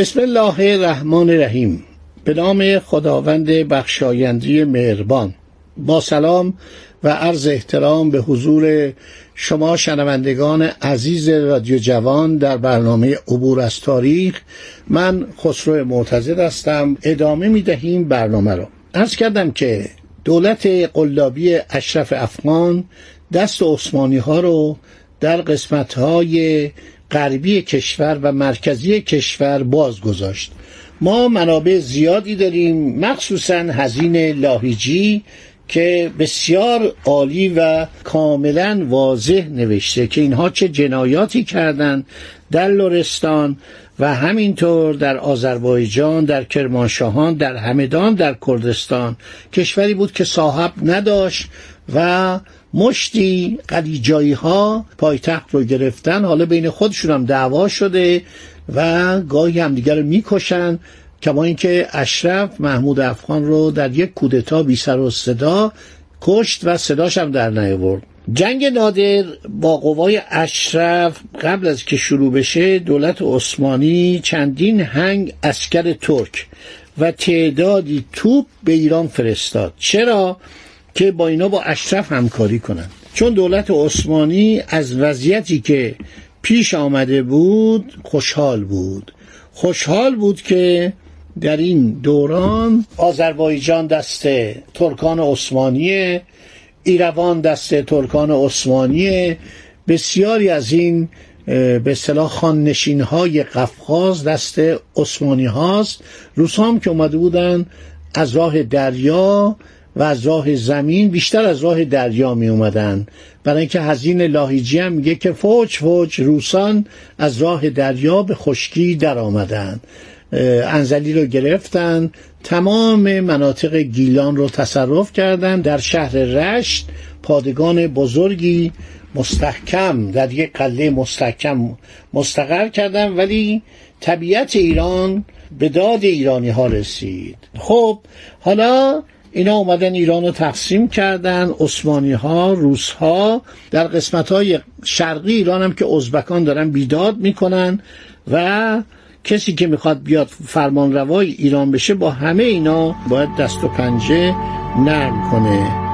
بسم الله الرحمن الرحیم. به نام خداوند بخشاینده مهربان. با سلام و عرض احترام به حضور شما شنوندگان عزیز رادیو جوان در برنامه عبور از تاریخ. من خسرو معتزد هستم. ادامه می دهیم برنامه را. ارز کردم که دولت قلابی اشرف افغان دست عثمانی ها رو در قسمت های غربی کشور و مرکزی کشور باز گذاشت ما منابع زیادی داریم مخصوصا هزین لاهیجی که بسیار عالی و کاملا واضح نوشته که اینها چه جنایاتی کردند در لرستان و همینطور در آذربایجان در کرمانشاهان در همدان در کردستان. کشوری بود که صاحب نداشت و مشتی قلیجایی ها پایتخت رو گرفتن. حالا بین خودشون هم دعوا شده و گاهی همدیگر رو می‌کشن کما اینکه اشرف محمود افغان رو در یک کودتا بی سر و صدا کشت و صداش هم در نیاورد. جنگ نادر با قوای اشرف قبل از که شروع بشه دولت عثمانی چندین هنگ اسکر ترک و تعدادی توپ به ایران فرستاد. چرا؟ که با اینا با اشرف همکاری کنند چون دولت عثمانی از وضعیتی که پیش آمده بود خوشحال بود. خوشحال بود که در این دوران آذربایجان دست ترکان عثمانی ایروان دست ترکان عثمانی بسیاری از این به اصطلاح خاننشین های قفقاز دست عثمانی هاست روس هم که اومده بودن از راه دریا و از راه زمین بیشتر از راه دریا می اومدن. برای اینکه هزین لاهیجی هم میگه که فوج فوج روسان از راه دریا به خشکی در آمدن. انزلی رو گرفتن. تمام مناطق گیلان رو تصرف کردن در شهر رشت. پادگان بزرگی مستحکم در یک قله مستحکم مستقر کردن ولی طبیعت ایران به داد ایرانی ها رسید. خب حالا اینا اومدن ایران رو تقسیم کردن عثمانی ها روس ها در قسمت های شرقی ایران هم که ازبکان دارن بیداد می‌کنن و کسی که می‌خواد بیاد فرمان روای ایران بشه با همه اینا باید دست و پنجه نرم کنه.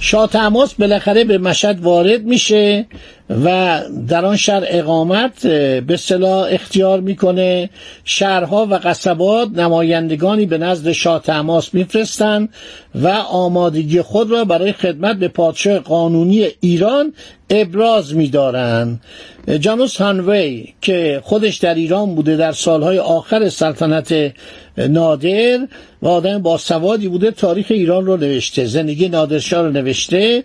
شاه تماس بالاخره به مشهد وارد میشه. و در آن شهر اقامت به صلاح اختیار می‌کنه شهرها و قصبات نمایندگانی به نزد شاه تماس میفرستند و آمادگی خود را برای خدمت به پادشاه قانونی ایران ابراز میدارند. جانوس هانوی که خودش در ایران بوده در سالهای آخر سلطنت نادر و آدم با بوده تاریخ ایران رو نوشته زندگی نادرشاه رو نوشته.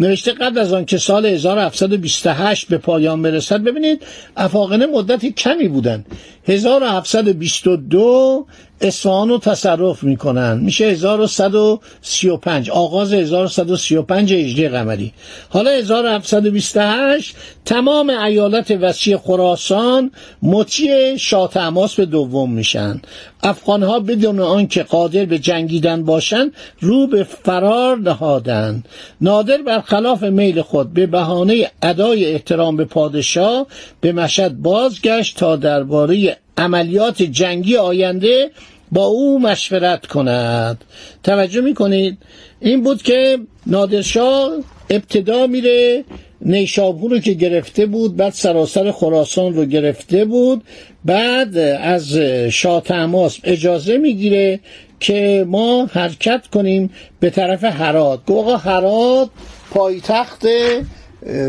نوشته قبل از آن که سال 1728 به پایان برسد ببینید افاقنه مدتی کمی بودن 1722 اصفهان رو تصرف می‌کنن. میشه 1135 آغاز 1135 هجری قمری. حالا 1728 تمام ایالت وسیع خراسان مطیع شاه تماس به دوم میشن. افغان ها بدون آنکه قادر به جنگیدن باشند رو به فرار نهادند نادر برخلاف میل خود به بهانه ادای احترام به پادشاه به مشهد بازگشت تا درباره عملیات جنگی آینده با او مشورت کند. توجه می‌کنید؟ این بود که نادرشاه ابتدا میره نیشابور رو که گرفته بود بعد سراسر خراسان رو گرفته بود بعد از شاه تماس اجازه می‌گیره که ما حرکت کنیم به طرف هرات. آقا هرات پایتخت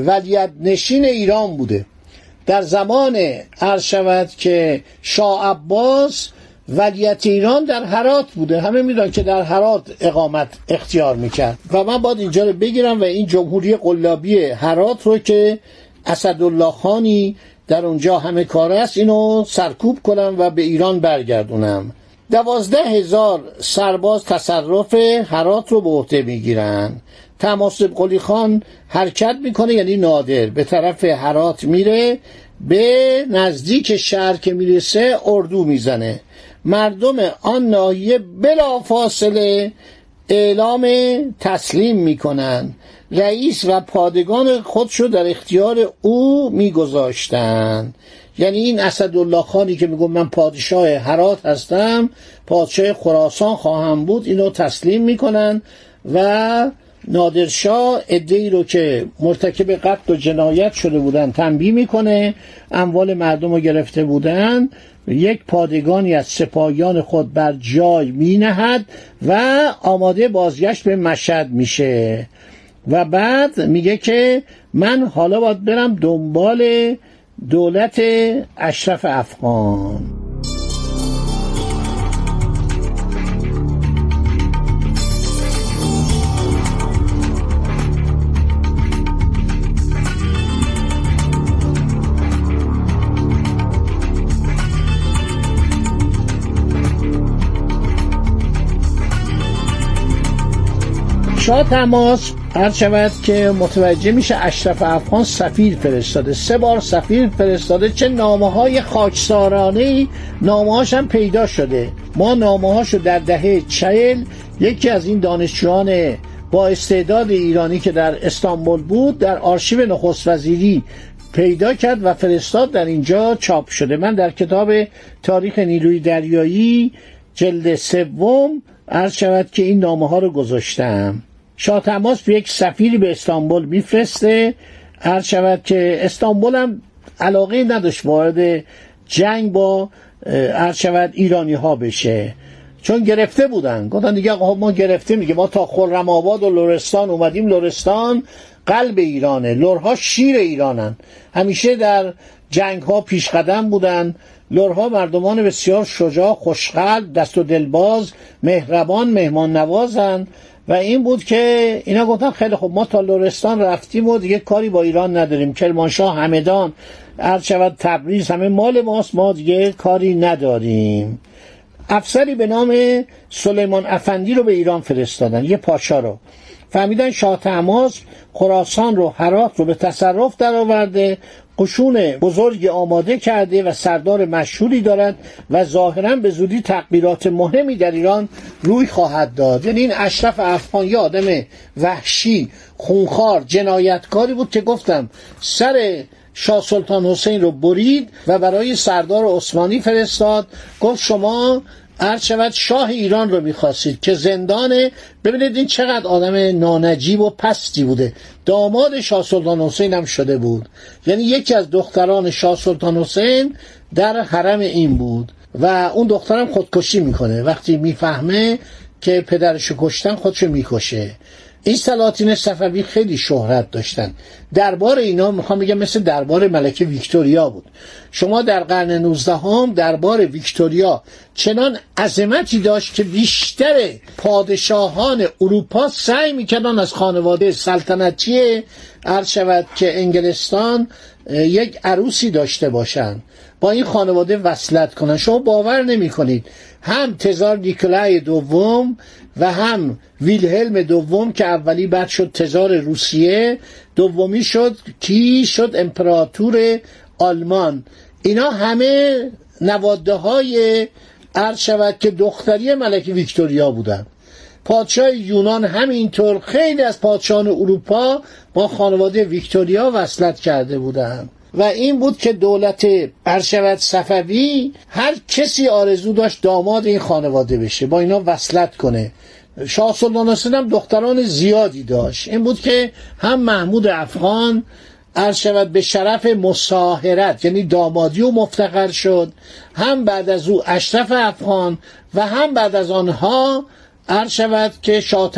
ولیت نشین ایران بوده. در زمان عرض شود که شاه عباس ولیت ایران در هرات بوده. همه می‌دونن که در هرات اقامت اختیار می‌کرد. و من باید اینجا رو بگیرم و این جمهوری قلابی هرات رو که اسدالله خانی در اونجا همه کار است اینو سرکوب کنم و به ایران برگردونم. دوازده هزار سرباز تصرف هرات رو به عهده می‌گیرن. تماسب قلی خان حرکت می‌کنه یعنی نادر. به طرف هرات میره به نزدیک شهر که می‌رسه اردو می‌زنه. مردم آن ناحیه بلا فاصله اعلام تسلیم می‌کنن. رئیس و پادگان خودشو در اختیار او میگذاشتند یعنی این اسدالله خانی که میگم من پادشاه هرات هستم پادشاه خراسان خواهم بود اینو تسلیم می‌کنن و نادرشاه ادهی رو که مرتکب قتل و جنایت شده بودن تنبیه می‌کنه اموال مردم رو گرفته بودن یک پادگانی از سپاهیان خود بر جای می نهد و آماده بازگشت به مشهد میشه. و بعد میگه که من حالا باید برم دنبال دولت اشرف افغان. شاه تماس هر شود که متوجه میشه اشرف افغان سفیر فرستاده. سه بار سفیر فرستاده. چه نامه های خاکسارانه نامه هاش هم پیدا شده. ما نامه هاشو در دهه چهل یکی از این دانشجویان با استعداد ایرانی که در استانبول بود در آرشیو نخست وزیری پیدا کرد و فرستاد. در اینجا چاپ شده. من در کتاب تاریخ نیروی دریایی جلد سوم عرض شود که این نامه ها رو گذاشتم. شاه تماس یک سفیری به استانبول میفرسته. هر شود که استانبول هم علاقه نداشت وارد جنگ با هر شود ایرانی ها بشه. چون گرفته بودن. گفتن دیگه ما گرفته میگه ما تا خرم آباد و لورستان اومدیم. لورستان قلب ایرانه. لورها شیر ایرانن. همیشه در جنگ ها پیش قدم بودن. لورها مردمان بسیار شجاع خوشقلب دست و دلباز مهربان مهمان نوازن و این بود که اینا گفتن خیلی خوب ما تا لورستان رفتیم و دیگه کاری با ایران نداریم. کرمانشاه همدان عرض شود تبریز همه مال ماست ما دیگه کاری نداریم. افسری به نام سلیمان افندی رو به ایران فرستادن یه پاشا رو. فهمیدن شاه تماس خراسان رو هرات رو به تصرف درآورده قشون بزرگی آماده کرده و سردار مشهوری دارد و ظاهرا به زودی تغییرات مهمی در ایران روی خواهد داد. یعنی این اشرف افغان یه آدم وحشی خونخوار جنایتکاری بود که گفتم سر شاه سلطان حسین رو برید و برای سردار عثمانی فرستاد. گفت شما عرض شود شاه ایران رو می‌خواستید که زندانه ببینید این چقدر آدم نانجیب و پستی بوده. داماد شاه سلطان حسین هم شده بود. یعنی یکی از دختران شاه سلطان حسین در حرم این بود. و اون دخترم خودکشی می‌کنه. وقتی می‌فهمه که پدرشو کشتن خودشو می‌کشه. این سلاطین صفوی خیلی شهرت داشتن. دربار اینا می‌خوام بگم مثل دربار ملکه ویکتوریا بود. شما در قرن 19 هم دربار ویکتوریا چنان عظمتی داشت که بیشتر پادشاهان اروپا سعی می‌کردن از خانواده سلطنتی عرض شود که انگلستان یک عروسی داشته باشند. با این خانواده وصلت کنن. شما باور نمی کنید هم تزار نیکلای دوم و هم ویلهلم دوم که اولی بعد شد تزار روسیه دومی شد کی؟ شد امپراتور آلمان. اینا همه نواده های عرض شود که دختری ملک ویکتوریا بودن. پادشاه یونان همینطور خیلی از پادشاهان اروپا با خانواده ویکتوریا وصلت کرده بودند و این بود که دولت برشود صفوی هر کسی آرزو داشت داماد این خانواده بشه با اینا وصلت کنه. شاه سلطان حسین هم دختران زیادی داشت. این بود که هم محمود افغان عرض شود به شرف مساهرت یعنی دامادی و مفتقر شد هم بعد از او اشرف افغان و هم بعد از آنها عرض شود که شاه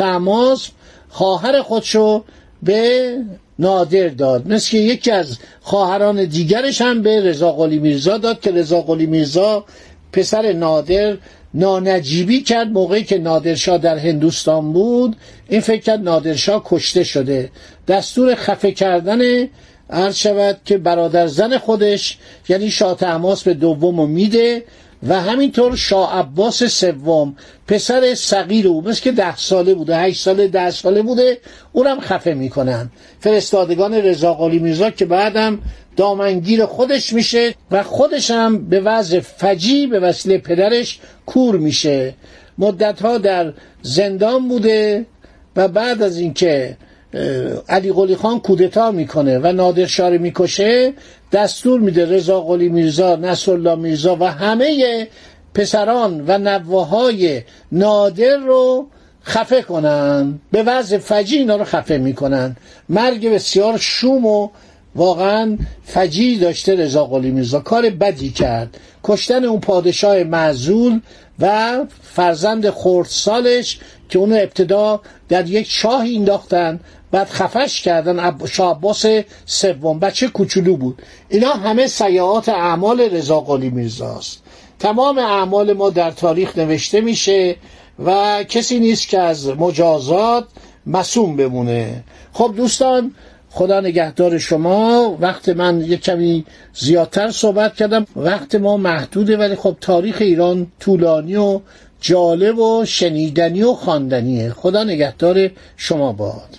خواهر خودشو به نادر داد. مثل که یکی از خواهران دیگرش هم به رضا قلی میرزا داد که رضا قلی میرزا پسر نادر نانجیبی کرد. موقعی که نادرشاه در هندوستان بود این فکر کرد نادرشاه کشته شده. دستور خفه کردن عرض شود که برادر زن خودش یعنی شاه تماس به دوم میده و همینطور شاه عباس سوم پسر صغیر او مثل که ده ساله بوده هشت ساله ده ساله بوده اونم خفه می‌کنن. فرستادگان رضا قلی میرزا که بعدم دامنگیر خودش میشه و خودش هم به وضع فجی به وسیله پدرش کور میشه. مدتها در زندان بوده و بعد از اینکه علی قلی خان کودتا می‌کنه و نادرشاه رو می‌کشه دستور میده رضا قلی میرزا نصرالله میرزا و همه پسران و نواهای نادر رو خفه کنن. به وضع فجی اینا رو خفه می‌کنن. مرگ بسیار شوم و واقعا فجی داشته رضا قلی میرزا. کار بدی کرد. کشتن اون پادشاه معزول و فرزند خردسالش که اونو ابتدا در یک شاه انداختن بعد خفش کردن شاه عباس سوم. بچه کوچولو بود. اینا همه سیاحات اعمال رضا قلی میرزاست تمام اعمال ما در تاریخ نوشته میشه و کسی نیست که از مجازات مسوم بمونه. خب دوستان خدا نگهدار شما. وقت من یک کمی زیادتر صحبت کردم. وقت ما محدوده ولی خب تاریخ ایران طولانی و جالب و شنیدنی و خواندنیه. خدا نگهدار شما باد.